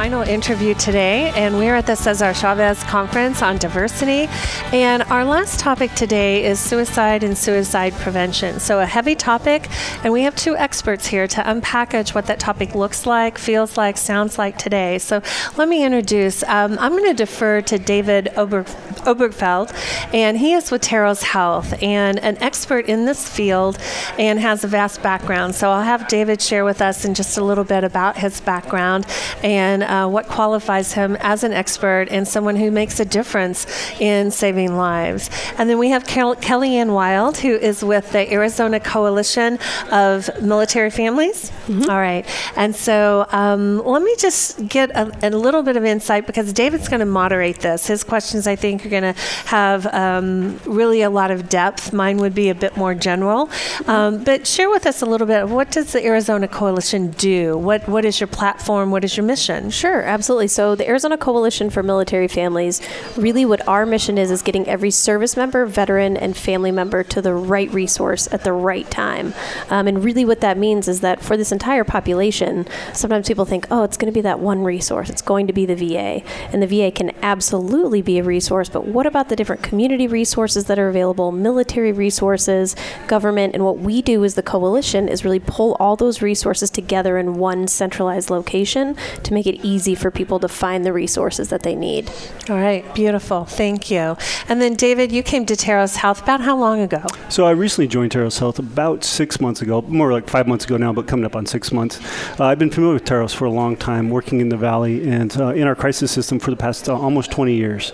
final interview today, and we're at the Cesar Chavez Conference on Diversity. And our last topic today is suicide and suicide prevention. So, a heavy topic, and we have two experts here to unpackage what that topic looks like, feels like, sounds like today. So, let me introduce. Um, I'm going to defer to David Ober- Obergfeld, and he is with Terros Health and an expert in this field and has a vast background. So, I'll have David share with us in just a little bit about his background and uh, what qualifies him as an expert and someone who makes a difference in saving lives. And then we have Kel- Kellyanne Wild, who is with the Arizona Coalition of Military Families. Mm-hmm. All right. And so um, let me just get a, a, little bit of insight because David's going to moderate this. His questions, I think, are going to have um, really a lot of depth. Mine would be a bit more general. Um, but share with us a little bit of what does the Arizona Coalition do? What, what is your platform? What is your mission? Sure, absolutely. So the Arizona Coalition for Military Families, really what our mission is, is getting every service member, veteran, and family member to the right resource at the right time. Um, and really what that means is that for this entire population, sometimes people think, oh, it's going to be that one resource. It's going to be the VA. And the VA can absolutely be a resource, but what about the different community resources that are available, military resources, government? And what we do as the coalition is really pull all those resources together in one centralized location to make it easy for people to find the resources that they need. All right, beautiful. Thank you. And then, David, you came to Terros Health about how long ago? So, I recently joined Terros Health about six months ago, more like five months ago now, but coming up on six months. Uh, I've been familiar with Terros for a long time, working in the Valley and uh, in our crisis system for the past uh, almost 20 years.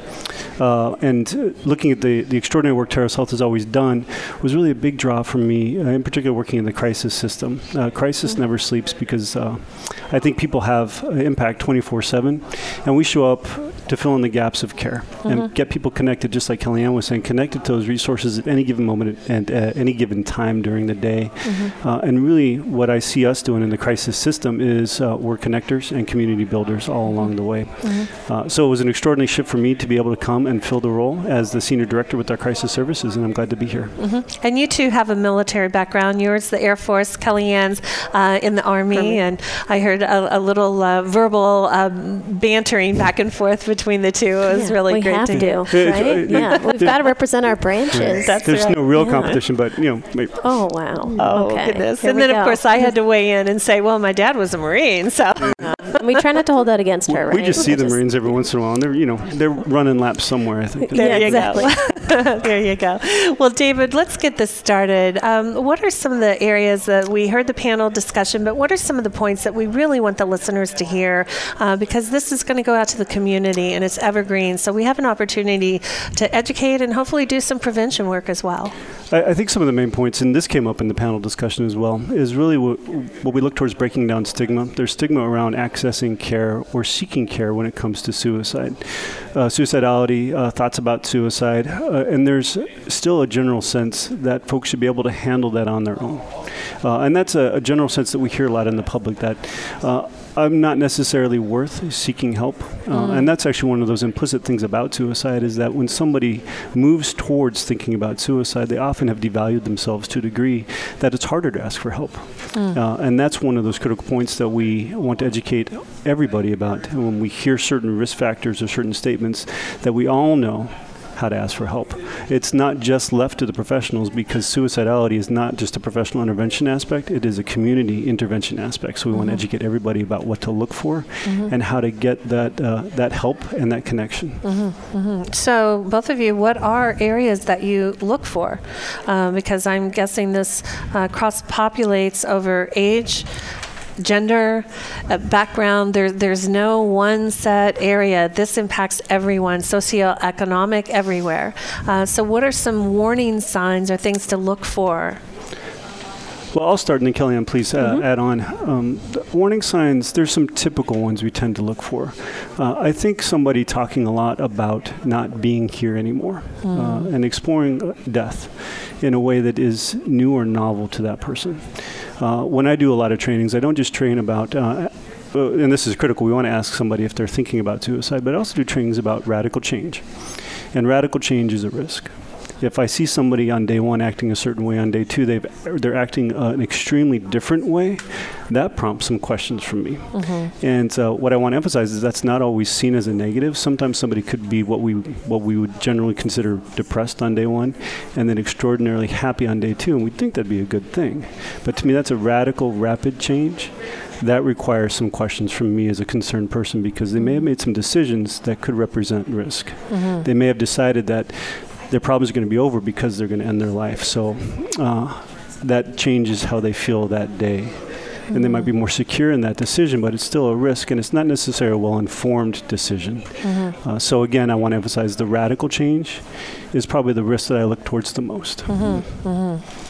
Uh, and looking at the, the extraordinary work Terros Health has always done was really a big draw for me, uh, in particular working in the crisis system. Uh, crisis mm-hmm. never sleeps because I think people have impact 24 7, and we show up to fill in the gaps of care mm-hmm. and get people connected, just like Kellyanne was saying, connected to those resources at any given moment and at any given time during the day. Mm-hmm. Uh, and really, what I see us doing in the crisis system is uh, we're connectors and community builders all along the way. Mm-hmm. Uh, so it was an extraordinary shift for me to be able to come and fill the role as the senior director with our crisis services, and I'm glad to be here. Mm-hmm. And you two have a military background. Yours, the Air Force, Kellyanne's uh, in the Army, Army, and I heard a, a little uh, verbal um, bantering back and forth between the two. It was yeah, really we great. Have to, to right? yeah, we've got to represent our branches. That's There's right. no real yeah. competition, but you know. Maybe. Oh wow. Oh okay. goodness. Here and then go. of course I had to weigh in and say, well, my dad was a Marine, so. we try not to hold that against her. Right? We just see the Marines every once in a while, and they're you know they're running laps somewhere. I think. There yeah, you go. there you go. Well, David, let's get this started. Um, what are some of the areas that we heard the panel discussion, but what are some of the points that we really want the listeners to hear? Uh, because this is going to go out to the community and it's evergreen, so we have an opportunity to educate and hopefully do some prevention work as well. I, I think some of the main points, and this came up in the panel discussion as well, is really what, what we look towards breaking down stigma. There's stigma around accessing care or seeking care when it comes to suicide, uh, suicidality, uh, thoughts about suicide, uh, and there's still a general sense that folks should be able to handle that on their own. Uh, and that's a, a, general sense that we hear a lot in the public that uh, I'm not necessarily worth seeking help. Uh, mm. And that's actually one of those implicit things about suicide is that when somebody moves towards thinking about suicide, they often have devalued themselves to a degree that it's harder to ask for help. Mm. Uh, and that's one of those critical points that we want to educate everybody about when we hear certain risk factors or certain statements that we all know how to ask for help. It's not just left to the professionals because suicidality is not just a professional intervention aspect, it is a community intervention aspect. So we mm-hmm. want to educate everybody about what to look for mm-hmm. and how to get that, uh, that help and that connection. Mm-hmm. mm-hmm. So, both of you, what are areas that you look for? Uh, because I'm guessing this uh, cross populates over age, gender, uh, background. There, there's no one set area. This impacts everyone, socioeconomic, everywhere. Uh, so, what are some warning signs or things to look for? Well, I'll start, and then Kellyanne, please uh, mm-hmm. add on. Um, warning signs, there's some typical ones we tend to look for. Uh, I think somebody talking a lot about not being here anymore mm. uh, and exploring death in a way that is new or novel to that person. Uh, when I do a lot of trainings, I don't just train about uh, uh, and this is critical, we want to ask somebody if they're thinking about suicide, but I also do trainings about radical change. And radical change is a risk. If I see somebody on day one acting a certain way, on day two they've they're acting uh, an extremely different way, that prompts some questions from me. Mm-hmm. And uh, what I want to emphasize is that's not always seen as a negative. Sometimes somebody could be what we what we would generally consider depressed on day one, and then extraordinarily happy on day two, and we'd think that'd be a good thing. But to me, that's a radical, rapid change that requires some questions from me as a concerned person because they may have made some decisions that could represent risk. Mm-hmm. They may have decided that their problems are going to be over because they're going to end their life. So uh, that changes how they feel that day. And they might be more secure in that decision, but it's still a risk, and it's not necessarily a well informed decision. Mm-hmm. Uh, so, again, I want to emphasize the radical change is probably the risk that I look towards the most. Mm-hmm. mm-hmm.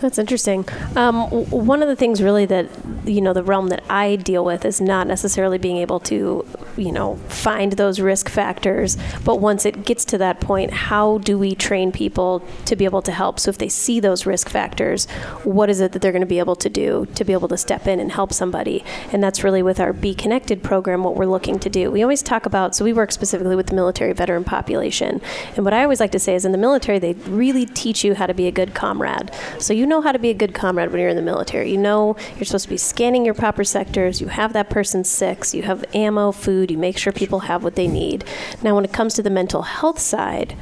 That's interesting. Um, one of the things, really, that you know, the realm that I deal with is not necessarily being able to, you know, find those risk factors. But once it gets to that point, how do we train people to be able to help? So if they see those risk factors, what is it that they're going to be able to do to be able to step in and help somebody? And that's really with our Be Connected program what we're looking to do. We always talk about. So we work specifically with the military veteran population, and what I always like to say is, in the military, they really teach you how to be a good comrade. So you know how to be a good comrade when you're in the military. You know you're supposed to be scanning your proper sectors. You have that person six. You have ammo, food. You make sure people have what they need. Now, when it comes to the mental health side,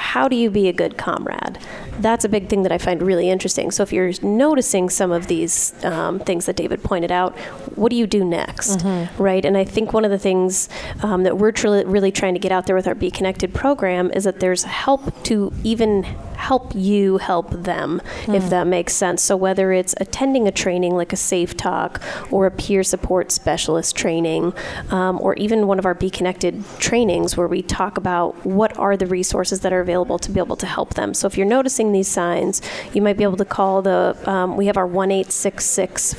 how do you be a good comrade? That's a big thing that I find really interesting. So if you're noticing some of these um, things that David pointed out, what do you do next, mm-hmm. right? And I think one of the things um, that we're tr- really trying to get out there with our Be Connected program is that there's help to even help you help them, mm. if that makes sense. So whether it's attending a training like a Safe Talk or a peer support specialist training, um, or even one of our Be Connected trainings where we talk about what are the resources that are available to be able to help them. So if you're noticing these signs, you might be able to call the, um, we have our 1 866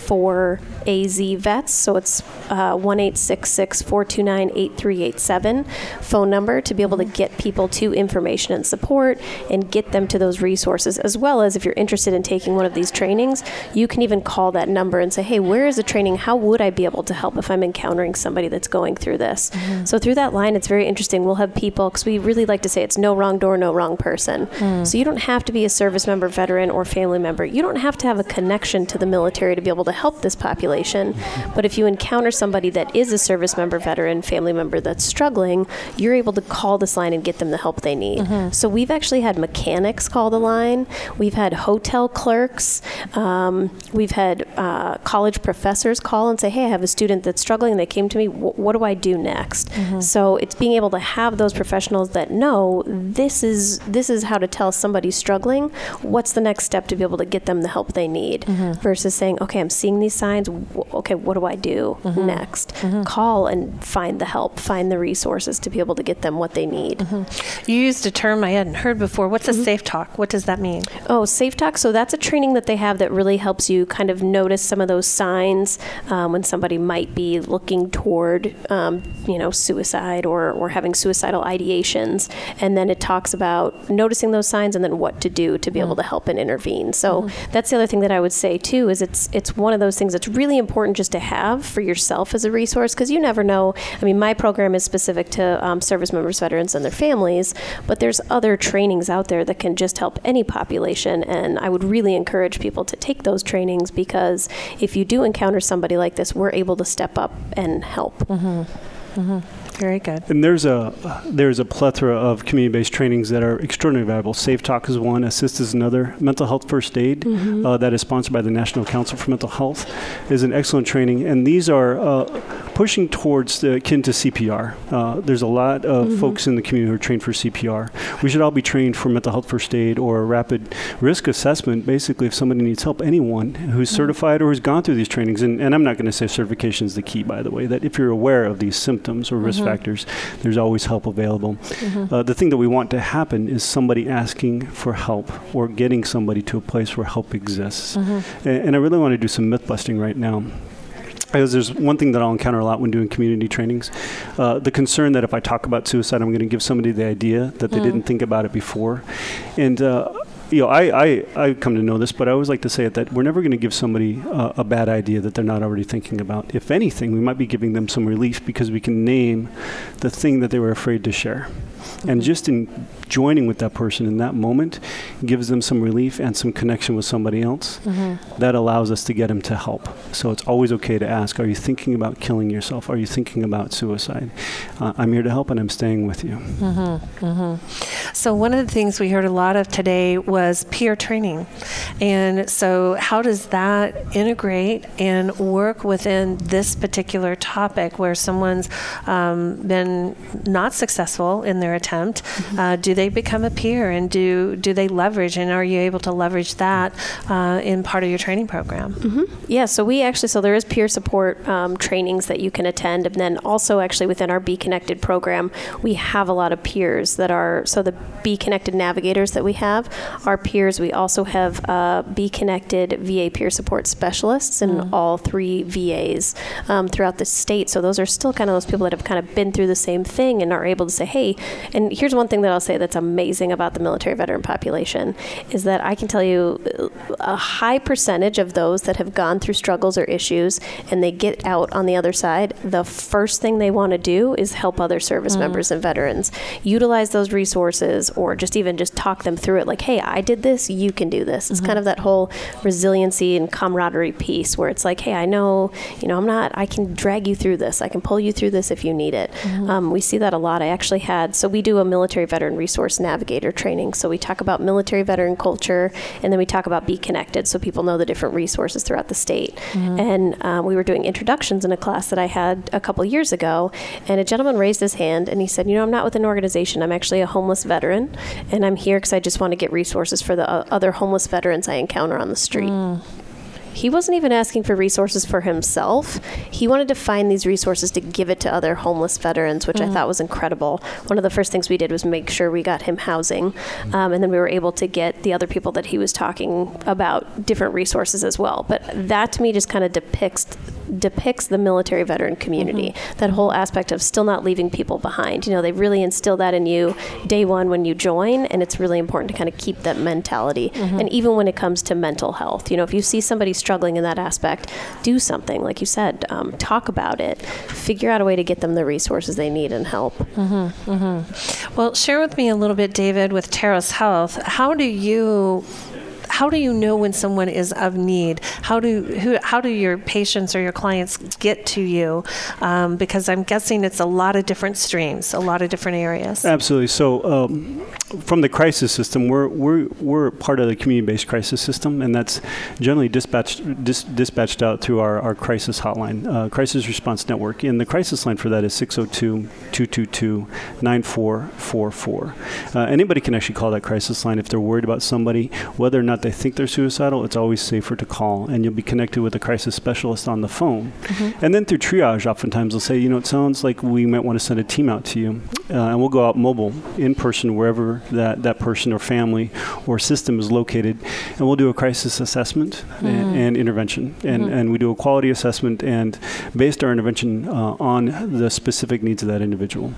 AZ vets. So it's uh, 1 429 8387 phone number to be able to get people to information and support and get them to those resources, as well as if you're interested in taking one of these trainings, you can even call that number and say, hey, where is the training? How would I be able to help if I'm encountering somebody that's going through this? Mm-hmm. So through that line, it's very interesting. We'll have people, because we really like to say it's no wrong door, no wrong person. Mm. So you don't have to be a service member, veteran, or family member. You don't have to have a connection to the military to be able to help this population. But if you encounter somebody that is a service member, veteran, family member that's struggling, you're able to call this line and get them the help they need. Mm-hmm. So we've actually had mechanics call the line. We've had hotel clerks. Um, we've had uh, college professors call and say, "Hey, I have a student that's struggling. They came to me. What do I do next?" Mm-hmm. So it's being able to have those professionals that know this is this is how to tell somebody struggling what's the next step to be able to get them the help they need, mm-hmm. versus saying, "Okay, I'm seeing these signs. Okay, what do I do mm-hmm. next?" Mm-hmm. Call and find the help, find the resources to be able to get them what they need. Mm-hmm. You used a term I hadn't heard before. What's a safe Talk. What does that mean? Oh, Safe Talk. So that's a training that they have that really helps you kind of notice some of those signs um, when somebody might be looking toward, um, you know, suicide or, or having suicidal ideations. And then it talks about noticing those signs and then what to do to be mm able to help and intervene. So mm-hmm. that's the other thing that I would say too is it's it's one of those things that's really important just to have for yourself as a resource because you never know. I mean, my program is specific to um, service members, veterans, and their families, but there's other trainings out there that can just help any population. And I would really encourage people to take those trainings because if you do encounter somebody like this, we're able to step up and help. Mm-hmm. Mm-hmm. Very good. And there's a there's a plethora of community-based trainings that are extraordinarily valuable. Safe Talk is one, Assist is another. Mental Health First Aid, mm-hmm. uh, that is sponsored by the National Council for Mental Health, is an excellent training. And these are uh, pushing towards the akin to CPR. Uh, there's a lot of mm-hmm. folks in the community who are trained for CPR. We should all be trained for mental health first aid or a rapid risk assessment. Basically, if somebody needs help, anyone who's mm-hmm. certified or who's gone through these trainings, and, and I'm not going to say certification is the key, by the way. That if you're aware of these symptoms or risk mm-hmm. factors, there's always help available. Mm-hmm. Uh, the thing that we want to happen is somebody asking for help or getting somebody to a place where help exists. Mm-hmm. And, and I really want to do some myth busting right now because there's one thing that I'll encounter a lot when doing community trainings uh, the concern that if I talk about suicide, I'm going to give somebody the idea that they mm. didn't think about it before. And, uh, you know, I, I, I come to know this, but I always like to say it that we're never going to give somebody uh, a bad idea that they're not already thinking about. If anything, we might be giving them some relief because we can name the thing that they were afraid to share. And just in joining with that person in that moment gives them some relief and some connection with somebody else. That allows us to get them to help. So it's always okay to ask Are you thinking about killing yourself? Are you thinking about suicide? Uh, I'm here to help and I'm staying with you. mm-hmm. Mm-hmm. So, one of the things we heard a lot of today was peer training. And so, how does that integrate and work within this particular topic where someone's um, been not successful in their attempt? Uh, do they become a peer and do, do they leverage? And are you able to leverage that uh, in part of your training program? Yeah, so we actually, so there is peer support um, trainings that you can attend. And then also, actually, within our Be Connected program, we have a lot of peers that are, so the Be Connected navigators that we have are peers. We also have uh, Be Connected VA peer support specialists in all three VAs um, throughout the state. So those are still kind of those people that have kind of been through the same thing and are able to say, hey, and here's one thing that I'll say that's amazing about the military veteran population is that I can tell you a high percentage of those that have gone through struggles or issues and they get out on the other side, the first thing they want to do is help other service mm. members and veterans. Utilize those resources or just even just talk them through it like, hey, I did this, you can do this. It's kind mm-hmm. of that whole resiliency and camaraderie piece where it's like, hey, I know, you know, I'm not, I can drag you through this. I can pull you through this if you need it. Mm-hmm. Um, we see that a lot. I actually had, so we do a military veteran resource navigator training. So we talk about military veteran culture and then we talk about Be Connected so people know the different resources throughout the state. And um, we were doing introductions in a class that I had a couple years ago. And a gentleman raised his hand and he said, You know, I'm not with an organization. I'm actually a homeless veteran. And I'm here because I just want to get resources for the uh, other homeless veterans I encounter on the street. He wasn't even asking for resources for himself. He wanted to find these resources to give it to other homeless veterans, which I mm. thought was incredible. One of the first things we did was make sure we got him housing, um, and then we were able to get the other people that he was talking about different resources as well. But that to me just kind of depicts depicts the military veteran community. Mm-hmm. That whole aspect of still not leaving people behind. You know, they really instill that in you day one when you join, and it's really important to kind of keep that mentality. Mm-hmm. And even when it comes to mental health, you know, if you see somebody struggling in that aspect, do something. Like you said, um, talk about it. Figure out a way to get them the resources they need and help. Well, share with me a little bit, David, with Terros Health. How do you how do you know when someone is of need? How do who, how do your patients or your clients get to you? Um, because I'm guessing it's a lot of different streams, a lot of different areas. Absolutely. So, um, from the crisis system, we're, we're, we're part of the community based crisis system, and that's generally dispatched, dis, dispatched out through our, our crisis hotline, uh, Crisis Response Network. And the crisis line for that is 602 222 9444. Anybody can actually call that crisis line if they're worried about somebody, whether or not they think they're suicidal, it's always safer to call, and you'll be connected with a crisis specialist on the phone. And then through triage, oftentimes they'll say, you know, it sounds like we might want to send a team out to you, uh, and we'll go out mobile, in person, wherever that, that person or family or system is located, and we'll do a crisis assessment and, and intervention. And, and we do a quality assessment and based our intervention uh, on the specific needs of that individual.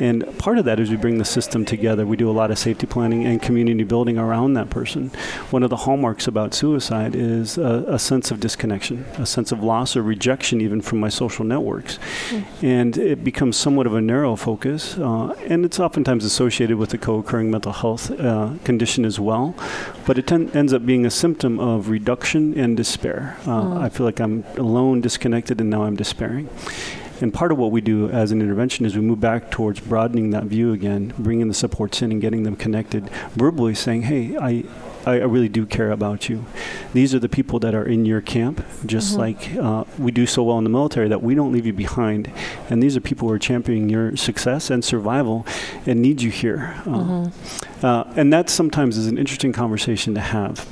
And part of that is we bring the system together. We do a lot of safety planning and community building around that person. One of the hallmarks about suicide is a, a sense of disconnection, a sense of loss or rejection, even from my social networks. And it becomes somewhat of a narrow focus, uh, and it's oftentimes associated with a co occurring mental health uh, condition as well. But it ten- ends up being a symptom of reduction and despair. Uh, I feel like I'm alone, disconnected, and now I'm despairing. And part of what we do as an intervention is we move back towards broadening that view again, bringing the supports in and getting them connected, verbally saying, hey, I, I I really do care about you. These are the people that are in your camp, just like uh, we do so well in the military that we don't leave you behind. And these are people who are championing your success and survival and need you here. Uh, uh, and that sometimes is an interesting conversation to have.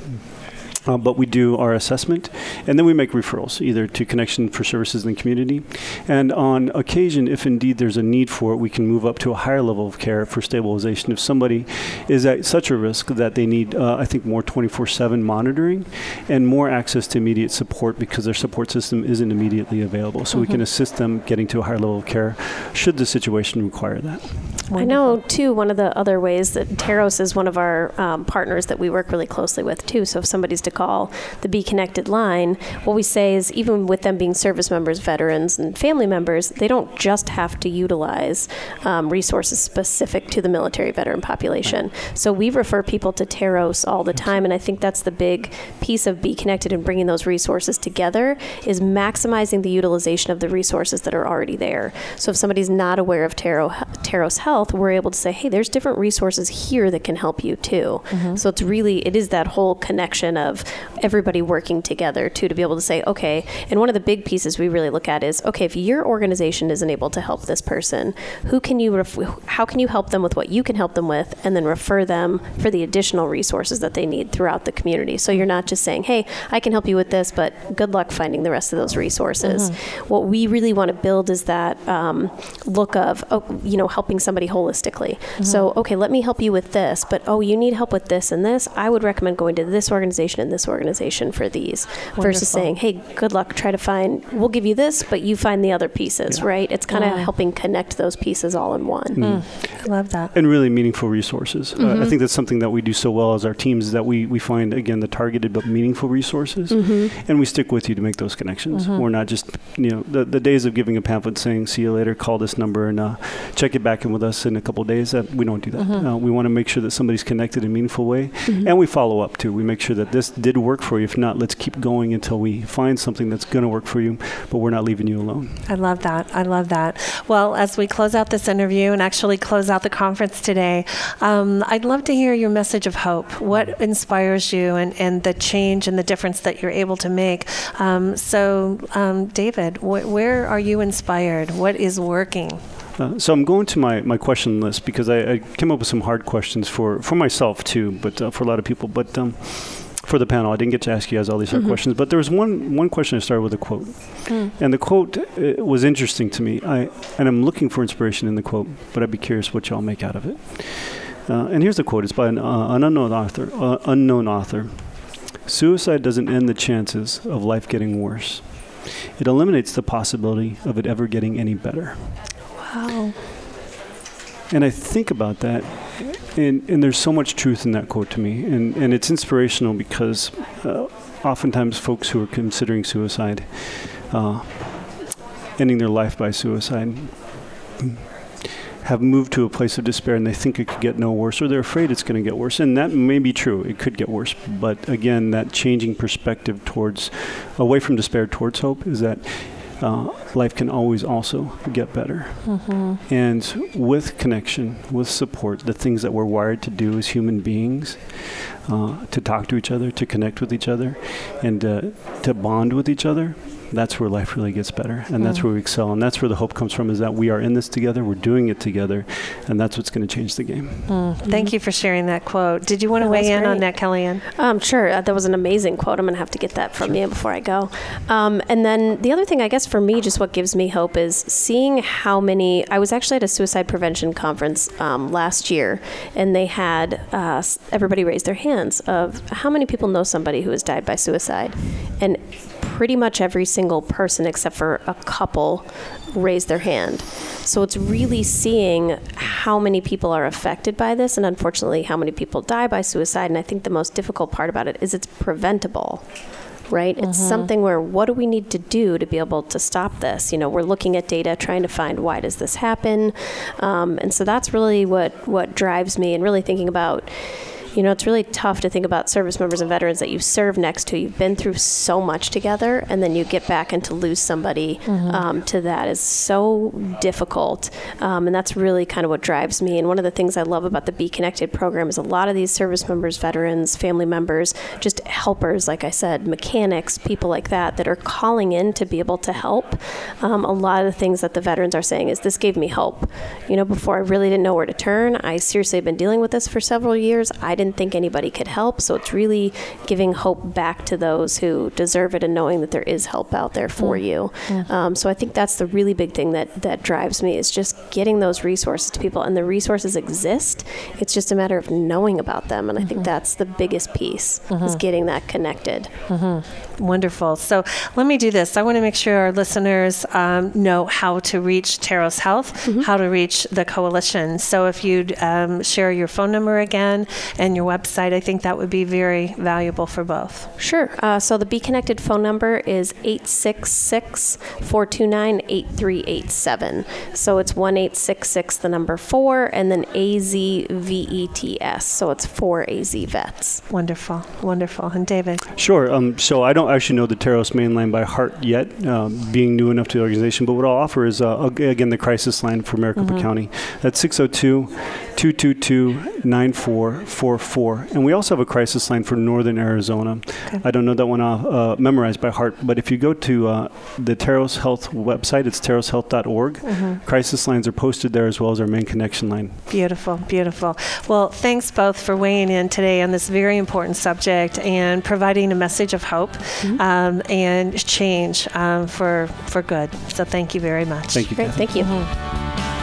Uh, but we do our assessment, and then we make referrals, either to Connection for Services in the community, and on occasion, if indeed there's a need for it, we can move up to a higher level of care for stabilization. If somebody is at such a risk that they need, uh, I think, more 24/7 monitoring and more access to immediate support because their support system isn't immediately available, so we can assist them getting to a higher level of care, should the situation require that. I know too. One of the other ways that Terros is one of our um, partners that we work really closely with too. So if somebody's to call the Be Connected line, what we say is even with them being service members, veterans, and family members, they don't just have to utilize um, resources specific to the military veteran population. So we refer people to Terros all the time, and I think that's the big piece of Be Connected and bringing those resources together is maximizing the utilization of the resources that are already there. So if somebody's not aware of Terros Terros Health, we're able to say, hey, there's different resources here that can help you too. Mm-hmm. So it's really, it is that whole connection of everybody working together too to be able to say, okay, and one of the big pieces we really look at is, okay, if your organization isn't able to help this person, who can you, ref- how can you help them with what you can help them with, and then refer them for the additional resources that they need throughout the community. So you're not just saying, hey, I can help you with this, but good luck finding the rest of those resources. Mm-hmm. What we really want to build is that um, look of, oh, you know, helping somebody holistically. Mm-hmm. So, okay, let me help you with this, but oh, you need help with this and this. I would recommend going to this organization and this organization for these Wonderful. versus saying, hey, good luck, try to find, we'll give you this, but you find the other pieces, yeah. right? It's kind of yeah. helping connect those pieces all in one. Mm. Mm. I love that. And really meaningful resources. Mm-hmm. Uh, I mm-hmm. think that's something that we do so well as our teams is that we, we find, again, the targeted but meaningful resources. Mm-hmm. And we stick with you to make those connections. Mm-hmm. We're not just, you know, the, the days of giving a pamphlet saying, see you later, call this number and uh, check it back in with us in a couple days. That we don't do that. Mm-hmm. Uh, we want to make sure that somebody's connected in a meaningful way. Mm-hmm. And we follow up too. We make sure that this did work for you. If not, let's keep going until we find something that's going to work for you, but we're not leaving you alone. I love that. I love that. Well, as we close out this interview and actually close out the conference today, um, I'd love to hear your message of hope. What inspires you and, and the change and the difference that you're able to make? Um, so, um, David, wh- where are you inspired? What is working? Uh, so I'm going to my, my question list because I, I, came up with some hard questions for, for myself too, but uh, for a lot of people. But um, for the panel, I didn't get to ask you guys all these hard mm-hmm. questions. But there was one one question I started with a quote, mm. and the quote uh, was interesting to me. I and I'm looking for inspiration in the quote, but I'd be curious what y'all make out of it. Uh, and here's the quote. It's by an, uh, an unknown author. Uh, unknown author. Suicide doesn't end the chances of life getting worse. It eliminates the possibility of it ever getting any better. Wow. And I think about that, and, and there's so much truth in that quote to me. And, and it's inspirational because uh, oftentimes folks who are considering suicide, uh, ending their life by suicide, have moved to a place of despair and they think it could get no worse or they're afraid it's going to get worse. And that may be true. It could get worse. But again, that changing perspective towards, away from despair towards hope is that uh, life can always also get better. Mm-hmm. And with connection, with support, the things that we're wired to do as human beings, uh, to talk to each other, to connect with each other, and uh, to bond with each other, that's where life really gets better and mm. that's where we excel and that's where the hope comes from is that we are in this together we're doing it together and that's what's going to change the game mm. Mm-hmm. thank you for sharing that quote did you want to weigh in great. on that kellyanne um, sure uh, that was an amazing quote i'm going to have to get that from sure. you before i go um, and then the other thing i guess for me just what gives me hope is seeing how many i was actually at a suicide prevention conference um, last year and they had uh, everybody raise their hands of how many people know somebody who has died by suicide and pretty much every single person except for a couple raised their hand. So it's really seeing how many people are affected by this and unfortunately how many people die by suicide. And I think the most difficult part about it is it's preventable right? Mm-hmm. It's something where what do we need to do to be able to stop this? You know, we're looking at data, trying to find why does this happen, um, and so that's really what what drives me, and really thinking about you know, it's really tough to think about service members and veterans that you serve next to. You've been through so much together, and then you get back and to lose somebody mm-hmm. um, to that is so difficult. Um, and that's really kind of what drives me. And one of the things I love about the Be Connected program is a lot of these service members, veterans, family members, just helpers, like I said, mechanics, people like that, that are calling in to be able to help. Um, a lot of the things that the veterans are saying is this gave me hope. You know, before I really didn't know where to turn. I seriously have been dealing with this for several years. I didn't didn't think anybody could help. So it's really giving hope back to those who deserve it and knowing that there is help out there for you. Um, so I think that's the really big thing that, that drives me is just getting those resources to people. And the resources exist. It's just a matter of knowing about them. And I think that's the biggest piece is getting that connected. Wonderful. So let me do this. I want to make sure our listeners um, know how to reach Terros Health, how to reach the coalition. So if you'd um, share your phone number again and your website, I think that would be very valuable for both. Sure. Uh, so the Be Connected phone number is 866 429 8387. So it's 1 866, the number 4, and then AZVETS. So it's 4 AZ vets. Wonderful. Wonderful. And David? Sure. Um, so I don't actually know the Terros main line by heart yet, um, being new enough to the organization. But what I'll offer is, uh, again, the crisis line for Maricopa County. That's 602 222 9444. And we also have a crisis line for Northern Arizona. I don't know that one off, uh, memorized by heart, but if you go to uh, the Terros Health website, it's terroshealth.org. Crisis lines are posted there as well as our main connection line. Beautiful, beautiful. Well, thanks both for weighing in today on this very important subject and providing a message of hope um, and change um, for for good. So thank you very much. Thank you. Great. Kathy. Thank you.